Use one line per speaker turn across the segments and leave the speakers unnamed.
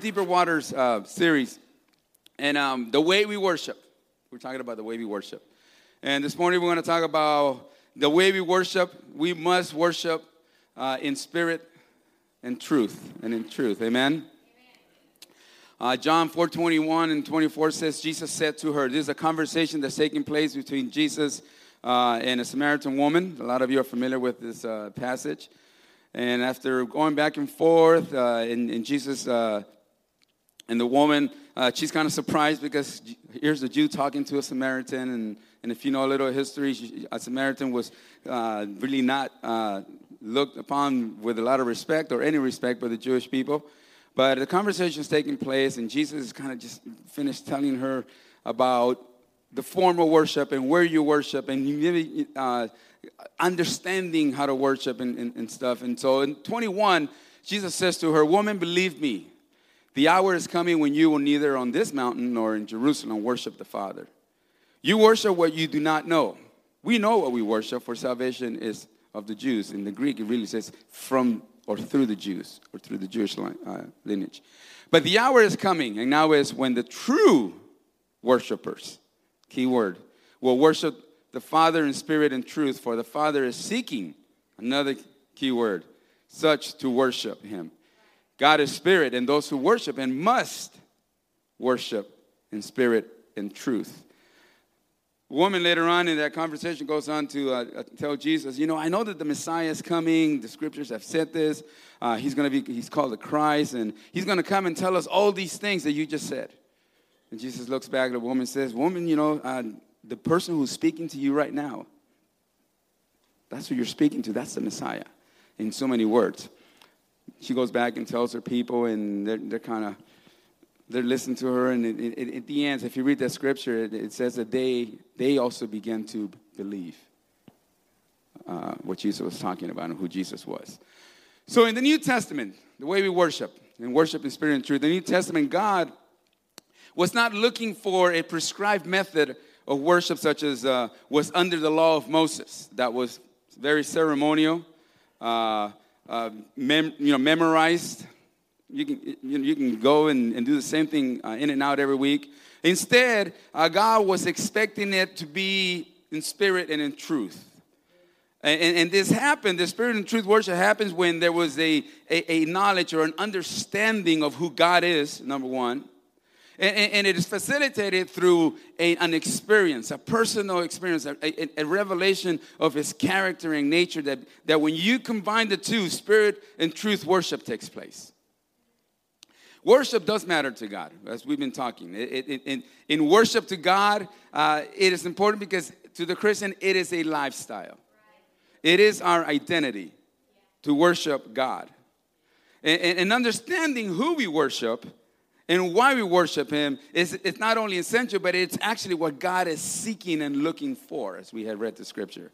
Deeper Waters uh, series, and um, the way we worship. We're talking about the way we worship. And this morning we're going to talk about the way we worship. We must worship uh, in spirit and truth, and in truth. Amen. Uh, John 4 21 and 24 says, Jesus said to her, This is a conversation that's taking place between Jesus uh, and a Samaritan woman. A lot of you are familiar with this uh, passage. And after going back and forth, uh, and, and, Jesus uh, and the woman, uh, she's kind of surprised because here's a Jew talking to a Samaritan. And, and if you know a little history, a Samaritan was uh, really not uh, looked upon with a lot of respect or any respect by the Jewish people. But the conversation is taking place, and Jesus is kind of just finished telling her about the form of worship and where you worship, and uh, understanding how to worship and, and, and stuff. And so in 21, Jesus says to her, Woman, believe me, the hour is coming when you will neither on this mountain nor in Jerusalem worship the Father. You worship what you do not know. We know what we worship, for salvation is of the Jews. In the Greek, it really says from or through the Jews or through the Jewish uh, lineage. But the hour is coming, and now is when the true worshipers, key word, will worship the Father in spirit and truth, for the Father is seeking, another key word, such to worship him. God is spirit, and those who worship him must worship in spirit and truth. The woman later on in that conversation goes on to uh, uh tell Jesus, you know, I know that the Messiah is coming. The scriptures have said this. Uh, he's going to be, he's called the Christ, and he's going to come and tell us all these things that you just said. And Jesus looks back at the woman and says, Woman, you know, uh, the person who's speaking to you right now, that's who you're speaking to. That's the Messiah in so many words. She goes back and tells her people, and they're, they're kind of they're listening to her. And it, it, at the end, if you read that scripture, it, it says that they they also began to believe uh, what Jesus was talking about and who Jesus was. So in the New Testament, the way we worship and worship in spirit and truth, the New Testament, God was not looking for a prescribed method of worship such as uh, was under the law of Moses. That was very ceremonial, uh, uh, mem- you know, memorized. You can, you can go and, and do the same thing uh, in and out every week. Instead, uh, God was expecting it to be in spirit and in truth. And, and, and, this happened, the spirit and truth worship happens when there was a, a, a knowledge or an understanding of who God is, number one. And, and it is facilitated through a, an experience, a personal experience, a, a, a, revelation of his character and nature that, that when you combine the two, spirit and truth worship takes place. Worship does matter to God, as we've been talking. It, it, in, in worship to God, uh, it is important because to the Christian, it is a lifestyle. It is our identity to worship God. And, and understanding who we worship and why we worship him is it's not only essential, but it's actually what God is seeking and looking for, as we had read the scripture.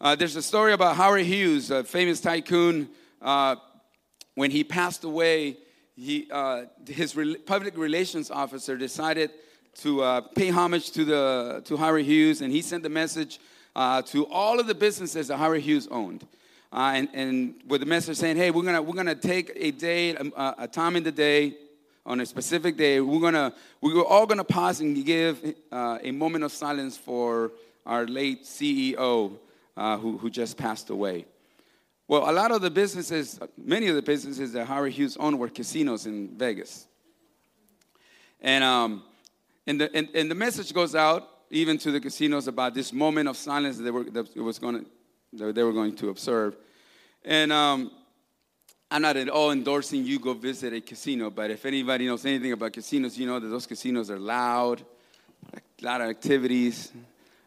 Uh, there's a story about Howard Hughes, a famous tycoon. Uh, when he passed away, he, uh, his re- public relations officer decided to uh, pay homage to, the, to Howard Hughes, and he sent a message uh, to all of the businesses that Howard Hughes owned. Uh, and, and, with the message saying, hey, we're gonna, we're gonna take a day, a, a time in the day on a specific day, we're gonna we're all gonna pause and give uh, a moment of silence for our late CEO uh, who, who just passed away. Well, a lot of the businesses, many of the businesses that Howard Hughes owned were casinos in Vegas. And, um, and, the, and, and the message goes out even to the casinos about this moment of silence that they were, that it was going to, they were going to observe. And um, I'm not at all endorsing you go visit a casino, but if anybody knows anything about casinos, you know that those casinos are loud, a lot of activities.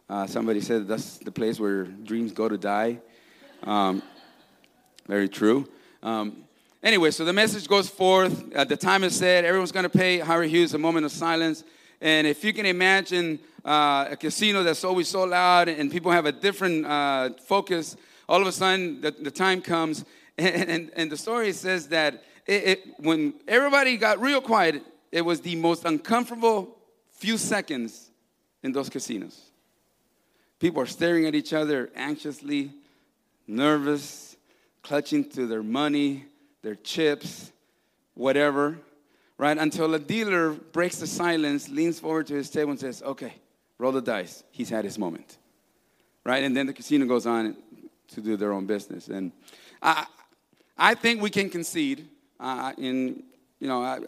Uh, somebody said that's the place where dreams go to die. Um, very true. Um, anyway, so the message goes forth. At the time is said, everyone's going to pay Howard Hughes a moment of silence. And if you can imagine uh, a casino that's always so loud and people have a different uh, focus, all of a sudden the, the time comes and, and, and the story says that it, it, when everybody got real quiet, it was the most uncomfortable few seconds in those casinos. People are staring at each other anxiously, nervous, clutching to their money, their chips, whatever. right? Until a dealer breaks the silence, leans forward to his table, and says, Okay, roll the dice. He's had his moment, right? And then the casino goes on to do their own business. And I, I think we can concede uh, in, you know, I,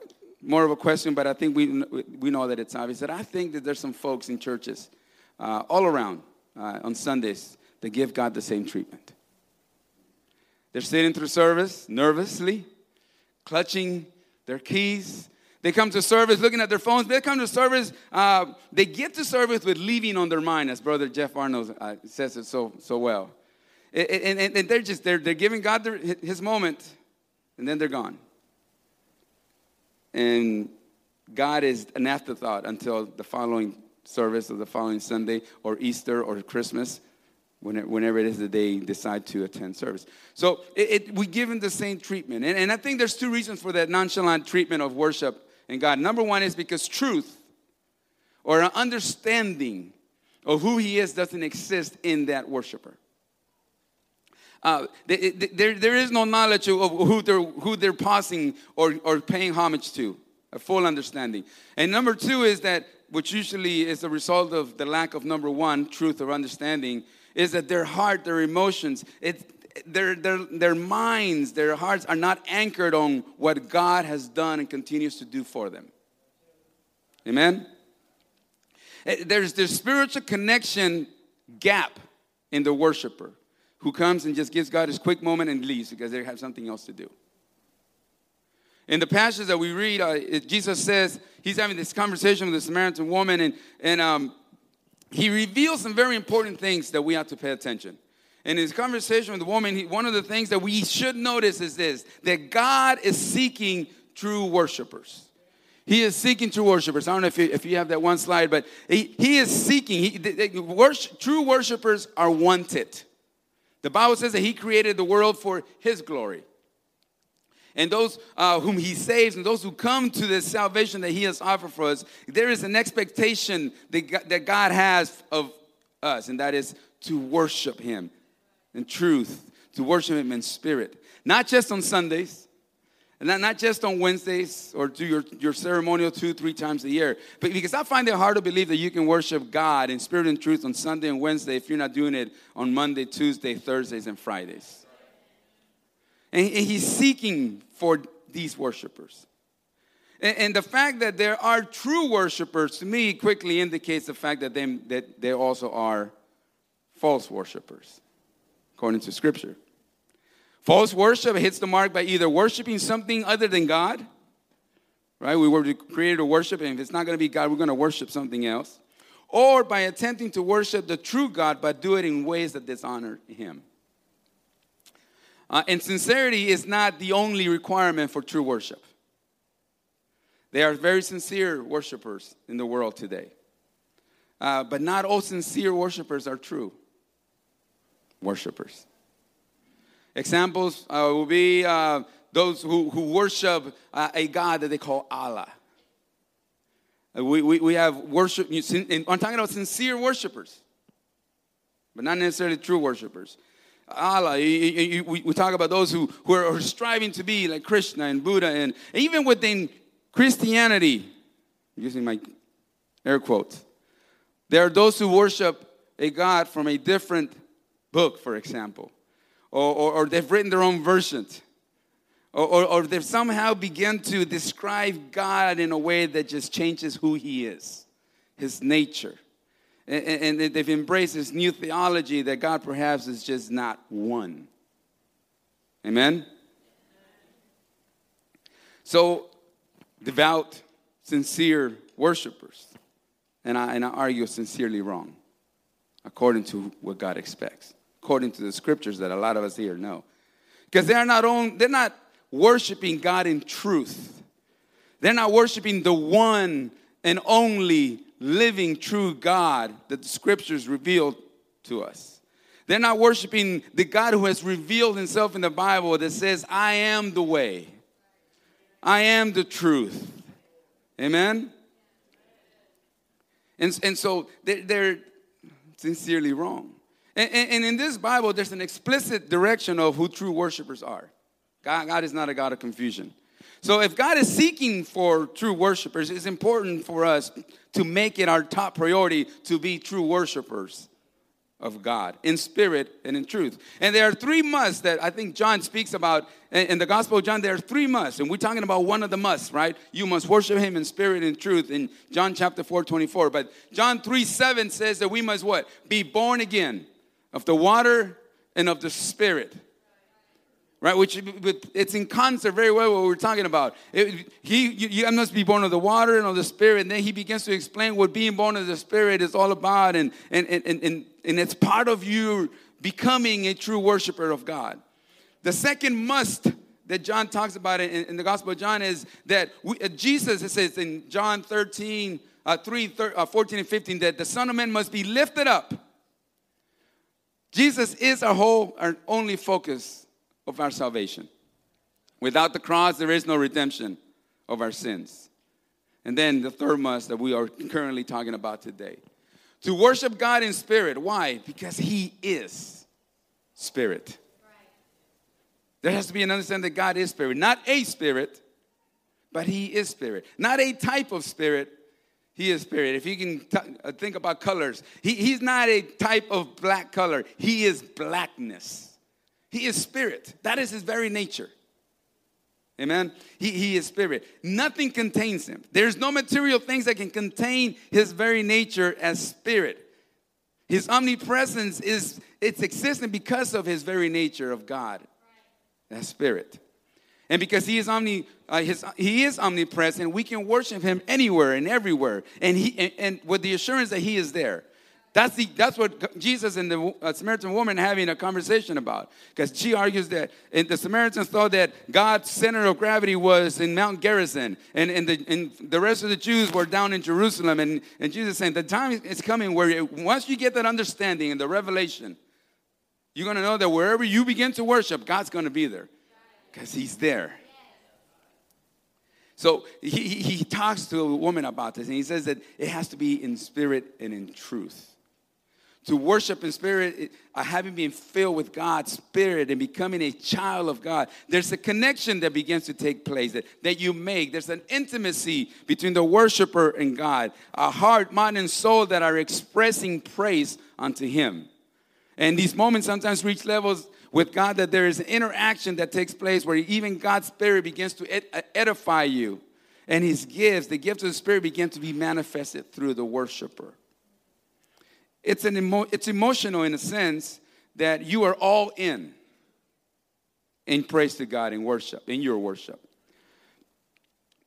more of a question, but I think we, we know that it's obvious that I think that there's some folks in churches uh, all around uh, on Sundays that give God the same treatment. They're sitting through service nervously, clutching their keys. They come to service looking at their phones. They come to service, uh, they get to service with leaving on their mind, as Brother Jeff Arnold uh, says it so, so well. And, and, and, they're just, they're, they're giving God their, his moment, and then they're gone. And God is an afterthought until the following service or the following Sunday or Easter or Christmas, whenever it is that they decide to attend service. So it, it, we give them the same treatment. And, and I think there's two reasons for that nonchalant treatment of worship and God. Number one is because truth or an understanding of who He is doesn't exist in that worshiper. Uh, there, there is no knowledge of who they're, who they're pausing or, or paying homage to, a full understanding. And number two is that, which usually is a result of the lack of number one, truth or understanding, is that their heart, their emotions, it, their, their, their minds, their hearts are not anchored on what God has done and continues to do for them. Amen? Eh, there's this spiritual connection gap in the worshiper who comes and just gives God his quick moment and leaves because they have something else to do. In the passage that we read, uh, it, Jesus says he's having this conversation with the Samaritan woman, and, and um, he reveals some very important things that we have to pay attention. In his conversation with the woman, he, one of the things that we should notice is this that God is seeking true worshipers. He is seeking true worshipers. I don't know if you, if you have that one slide, but he, he is seeking. He, the, the, worship, true worshipers are wanted. The Bible says that He created the world for His glory. And those uh, whom He saves and those who come to the salvation that He has offered for us, there is an expectation that that God has of us, and that is to worship Him in truth, to worship Him in spirit. Not just on Sundays, and not, not just on Wednesdays or do your, your ceremonial two, three times a year. But because I find it hard to believe that you can worship God in spirit and truth on Sunday and Wednesday if you're not doing it on Monday, Tuesday, Thursdays, and Fridays. And, he's seeking for these worshipers. And, and, the fact that there are true worshipers to me quickly indicates the fact that they, that they also are false worshipers, according to Scripture. False worship hits the mark by either worshiping something other than God, right? We were created to worship, and if it's not going to be God, we're going to worship something else. Or by attempting to worship the true God, but do it in ways that dishonor Him. Uh, and sincerity is not the only requirement for true worship. There are very sincere worshipers in the world today. Uh, but not all sincere worshipers are true worshipers. Examples uh, will be uh, those who, who worship uh, a God that they call Allah. Uh, we, we, we have worship, I'm talking about sincere worshipers, but not necessarily true worshipers. Allah, we, we talk about those who, who are striving to be like Krishna and Buddha, and even within Christianity, using my air quotes, there are those who worship a God from a different book, for example or, or, or they've written their own versions. Or, or, or, they've somehow begun to describe God in a way that just changes who He is, His nature. And, and they've embraced this new theology that God perhaps is just not one. Amen? So, devout, sincere worshipers, and I, and I argue sincerely wrong, according to what God expects according to the scriptures that a lot of us here know. Because they're not on, they're not worshiping God in truth. They're not worshiping the one and only living true God that the scriptures revealed to us. They're not worshiping the God who has revealed himself in the Bible that says, I am the way, I am the truth. Amen? And, and so they're, they're sincerely wrong. And, and, in this Bible, there's an explicit direction of who true worshipers are. God, God is not a God of confusion. So if God is seeking for true worshipers, it's important for us to make it our top priority to be true worshipers of God in spirit and in truth. And there are three musts that I think John speaks about in the Gospel of John. There are three musts, and we're talking about one of the musts, right? You must worship Him in spirit and truth in John chapter 4, 24. But John 3, 7 says that we must what? Be born again of the water and of the spirit right? Which it's in concert very well what we're talking about. It, he, you, you, must be born of the water and of the Spirit. And then he begins to explain what being born of the Spirit is all about, and and and and, and it's part of you becoming a true worshiper of God. The second must that John talks about in, in the Gospel of John is that we, uh, Jesus, it says in John 13, uh, 3, uh, 14 and 15, that the Son of Man must be lifted up. Jesus is our whole, our only focus of our salvation. Without the cross, there is no redemption of our sins. And then the third must that we are currently talking about today. To worship God in spirit. Why? Because He is spirit. There has to be an understanding that God is spirit. Not a spirit, but He is spirit. Not a type of spirit, He is spirit. If you can t- uh, think about colors, he, He's not a type of black color, He is blackness. He is spirit. That is his very nature. Amen. He, he is spirit. Nothing contains him. There's no material things that can contain his very nature as spirit. His omnipresence is it's existent because of his very nature of God. As spirit. And because he is omni, uh, his, he is omnipresent, we can worship him anywhere and everywhere, and he and, and with the assurance that he is there. That's, the, that's what Jesus and the uh, Samaritan woman having a conversation about. Because she argues that and the Samaritans thought that God's center of gravity was in Mount Gerizim, and, and, the, and the rest of the Jews were down in Jerusalem. And, and Jesus saying, The time is coming where once you get that understanding and the revelation, you're going to know that wherever you begin to worship, God's going to be there because He's there. So he, he talks to a woman about this, and he says that it has to be in spirit and in truth to worship in spirit, uh, having been filled with God's spirit and becoming a child of God, there's a connection that begins to take place that, that you make. There's an intimacy between the worshiper and God, a heart, mind, and soul that are expressing praise unto Him. And these moments sometimes reach levels with God that there is an interaction that takes place where even God's spirit begins to uh, edify you. And His gifts, the gifts of the Spirit, begin to be manifested through the worshiper. It's, an emo- it's emotional in a sense that you are all in in praise to God in worship, in your worship.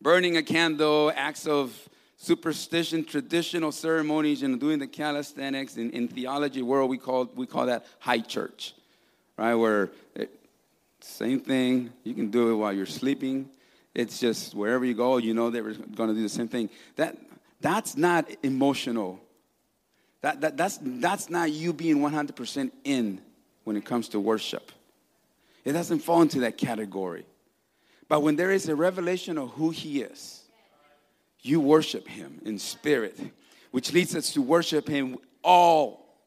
Burning a candle, acts of superstition, traditional ceremonies, and doing the calisthenics in, in theology world, we call, we call that high church, right? Where it, same thing, you can do it while you're sleeping. It's just wherever you go, you know they're going to do the same thing. That, that's not emotional that, that, that's, that's not you being 100% in when it comes to worship. It doesn't fall into that category. But when there is a revelation of who He is, you worship Him in spirit, which leads us to worship Him all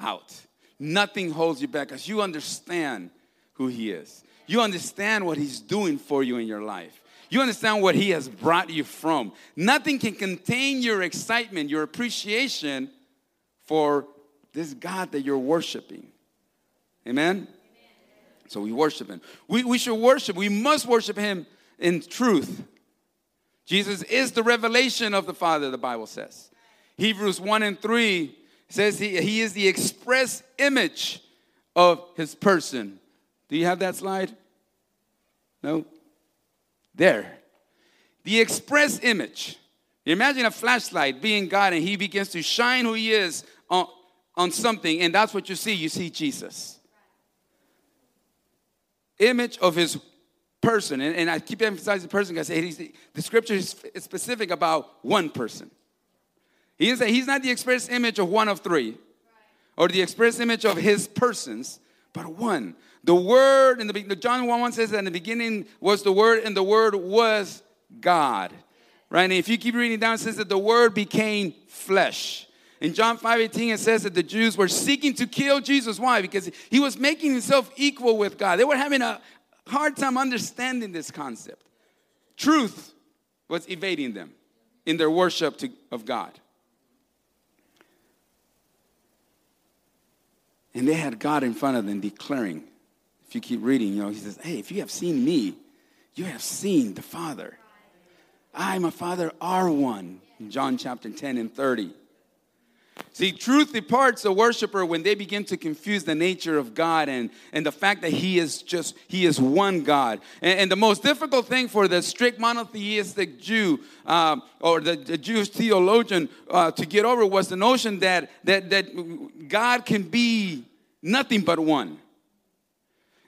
out. Nothing holds you back as you understand who He is. You understand what He's doing for you in your life. You understand what He has brought you from. Nothing can contain your excitement, your appreciation for this God that you're worshiping. Amen? Amen. So we worship Him. We, we should worship, we must worship Him in truth. Jesus is the revelation of the Father, the Bible says. Hebrews 1 and 3 says he, he is the express image of His person. Do you have that slide? No? There. The express image. Imagine a flashlight being God and He begins to shine who He is on, on something, and that's what you see. You see Jesus. Image of his person. And, and I keep emphasizing person because the scripture is specific about one person. He is, he's not the express image of one of three or the express image of his persons, but one. The word in the John 1 1 says that in the beginning was the word, and the word was God. Right? And if you keep reading down, it says that the word became flesh. In John 5 18, it says that the Jews were seeking to kill Jesus. Why? Because he was making himself equal with God. They were having a hard time understanding this concept. truth was evading them in their worship to, of God. And they had God in front of them declaring, if you keep reading, you know, he says, Hey, if you have seen me, you have seen the Father. I my Father are one. In John chapter 10 and 30. See, truth departs a worshiper when they begin to confuse the nature of God and, and the fact that He is just, He is one God. And, and the most difficult thing for the strict monotheistic Jew um, or the, the, Jewish theologian uh, to get over was the notion that, that, that God can be nothing but one.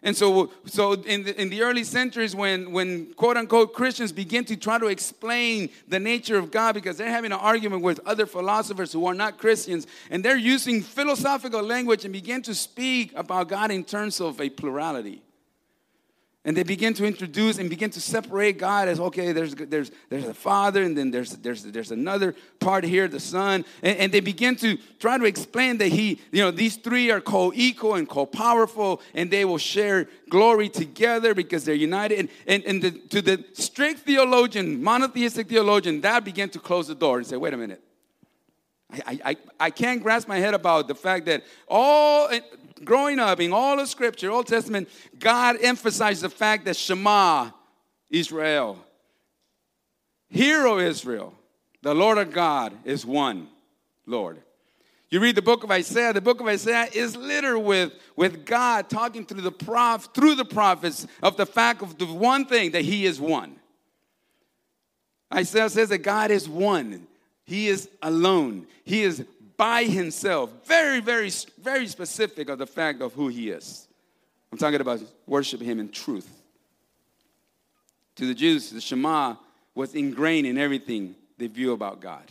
And so, so in, the, in the early centuries, when, when quote unquote Christians begin to try to explain the nature of God because they're having an argument with other philosophers who are not Christians, and they're using philosophical language and begin to speak about God in terms of a plurality. And they begin to introduce and begin to separate God as okay, there's, there's, there's a father, and then there's, there's, there's another part here, the son. And, and they begin to try to explain that he, you know, these three are co equal and co powerful, and they will share glory together because they're united. And, and, and the, to the strict theologian, monotheistic theologian, that began to close the door and say, wait a minute. I, I, I can't grasp my head about the fact that all growing up in all the scripture, Old Testament, God emphasized the fact that Shema, Israel, Hero Israel, the Lord of God is one Lord. You read the book of Isaiah, the book of Isaiah is littered with, with God talking through the prof, through the prophets of the fact of the one thing that he is one. Isaiah says that God is one. He is alone. He is by himself. Very, very, very specific of the fact of who he is. I'm talking about worship him in truth. To the Jews, the Shema was ingrained in everything they view about God.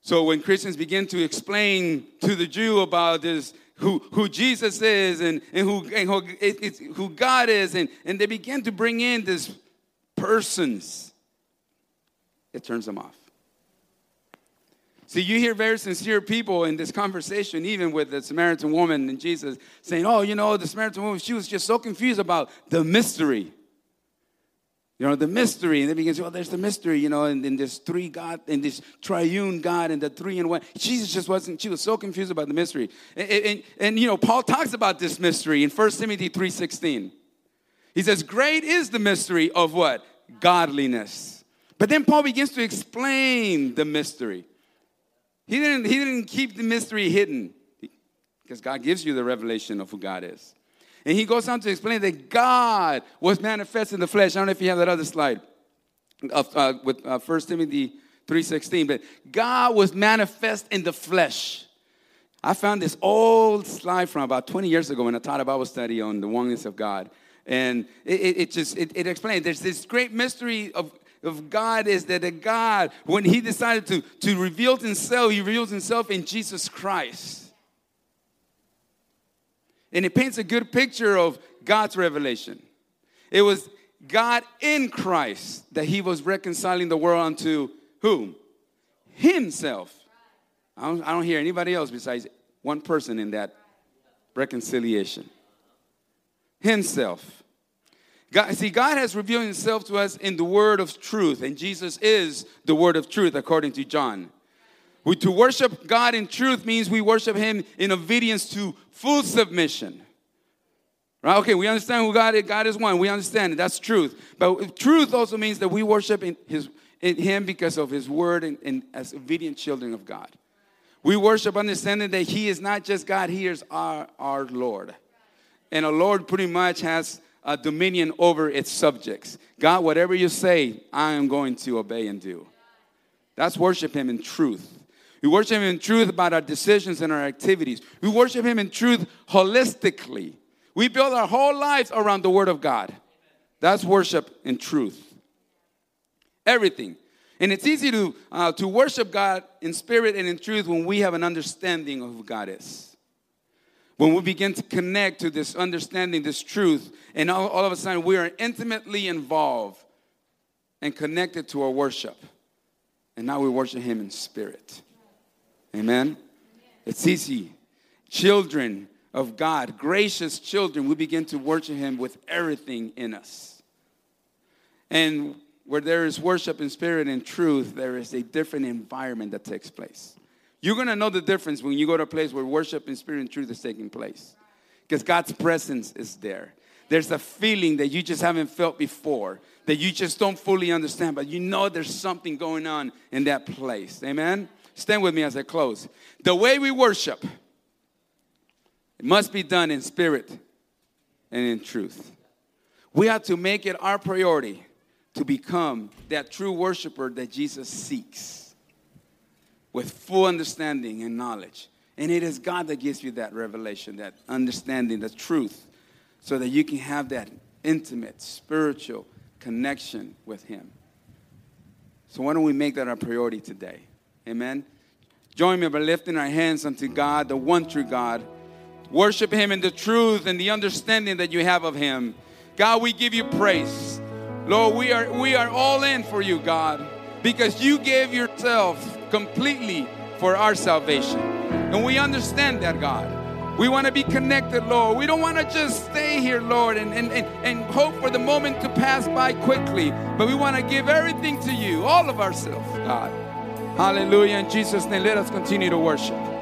So when Christians begin to explain to the Jew about this, who, who Jesus is and, and, who, and who, it, who God is, and, and they begin to bring in these persons, it turns them off. See, you hear very sincere people in this conversation, even with the Samaritan woman and Jesus, saying, Oh, you know, the Samaritan woman, she was just so confused about the mystery. You know, the mystery. And they begin to Oh, there's the mystery, you know, and, and this three God, and this triune God, and the three in one. Jesus just wasn't, she was so confused about the mystery. And, and, and you know, Paul talks about this mystery in 1 Timothy 3.16. He says, Great is the mystery of what? Godliness. But then Paul begins to explain the mystery. He didn't, he didn't keep the mystery hidden because God gives you the revelation of who God is. And he goes on to explain that God was manifest in the flesh. I don't know if you have that other slide of, uh, with uh, 1 Timothy 3.16, but God was manifest in the flesh. I found this old slide from about 20 years ago when I taught a Bible study on the oneness of God. And it, it, it just, it, it explained there's this great mystery of of God is that a God, when He decided to, to reveal Himself, He reveals Himself in Jesus Christ. And it paints a good picture of God's revelation. It was God in Christ that He was reconciling the world unto whom? Himself. I don't, I don't hear anybody else besides one person in that reconciliation. Himself. God, see, God has revealed himself to us in the word of truth, and Jesus is the word of truth, according to John. We, to worship God in truth means we worship him in obedience to full submission. Right? Okay, we understand who God is. God is one. We understand it. That's truth. But truth also means that we worship in, his, in him because of his word and, and as obedient children of God. We worship understanding that he is not just God, he is our, our Lord. And a Lord pretty much has uh, dominion over its subjects. God, whatever you say, I am going to obey and do. That's worship Him in truth. We worship Him in truth about our decisions and our activities. We worship Him in truth holistically. We build our whole lives around the Word of God. That's worship in truth. Everything. And it's easy to, uh, to worship God in spirit and in truth when we have an understanding of who God is. When we begin to connect to this understanding, this truth, and all, all of a sudden we are intimately involved and connected to our worship. And now we worship Him in spirit. Amen? It's easy. Children of God, gracious children, we begin to worship Him with everything in us. And where there is worship in spirit and truth, there is a different environment that takes place. You're going to know the difference when you go to a place where worship in spirit and truth is taking place. Because God's presence is there. There's a feeling that you just haven't felt before, that you just don't fully understand, but you know there's something going on in that place. Amen? Stand with me as I close. The way we worship, it must be done in spirit and in truth. We have to make it our priority to become that true worshiper that Jesus seeks with full understanding and knowledge. And it is God that gives you that revelation, that understanding, the truth, so that you can have that intimate, spiritual connection with Him. So, why don't we make that our priority today? Amen. Join me by lifting our hands unto God, the one true God. Worship Him in the truth and the understanding that you have of Him. God, we give you praise. Lord, we are, we are all in for you, God, because you gave yourself completely for our salvation. And we understand that, God. We want to be connected, Lord. We don't want to just stay here, Lord, and, and, and, and hope for the moment to pass by quickly, but we want to give everything to you, all of ourselves, God. Hallelujah. In Jesus' name, let us continue to worship.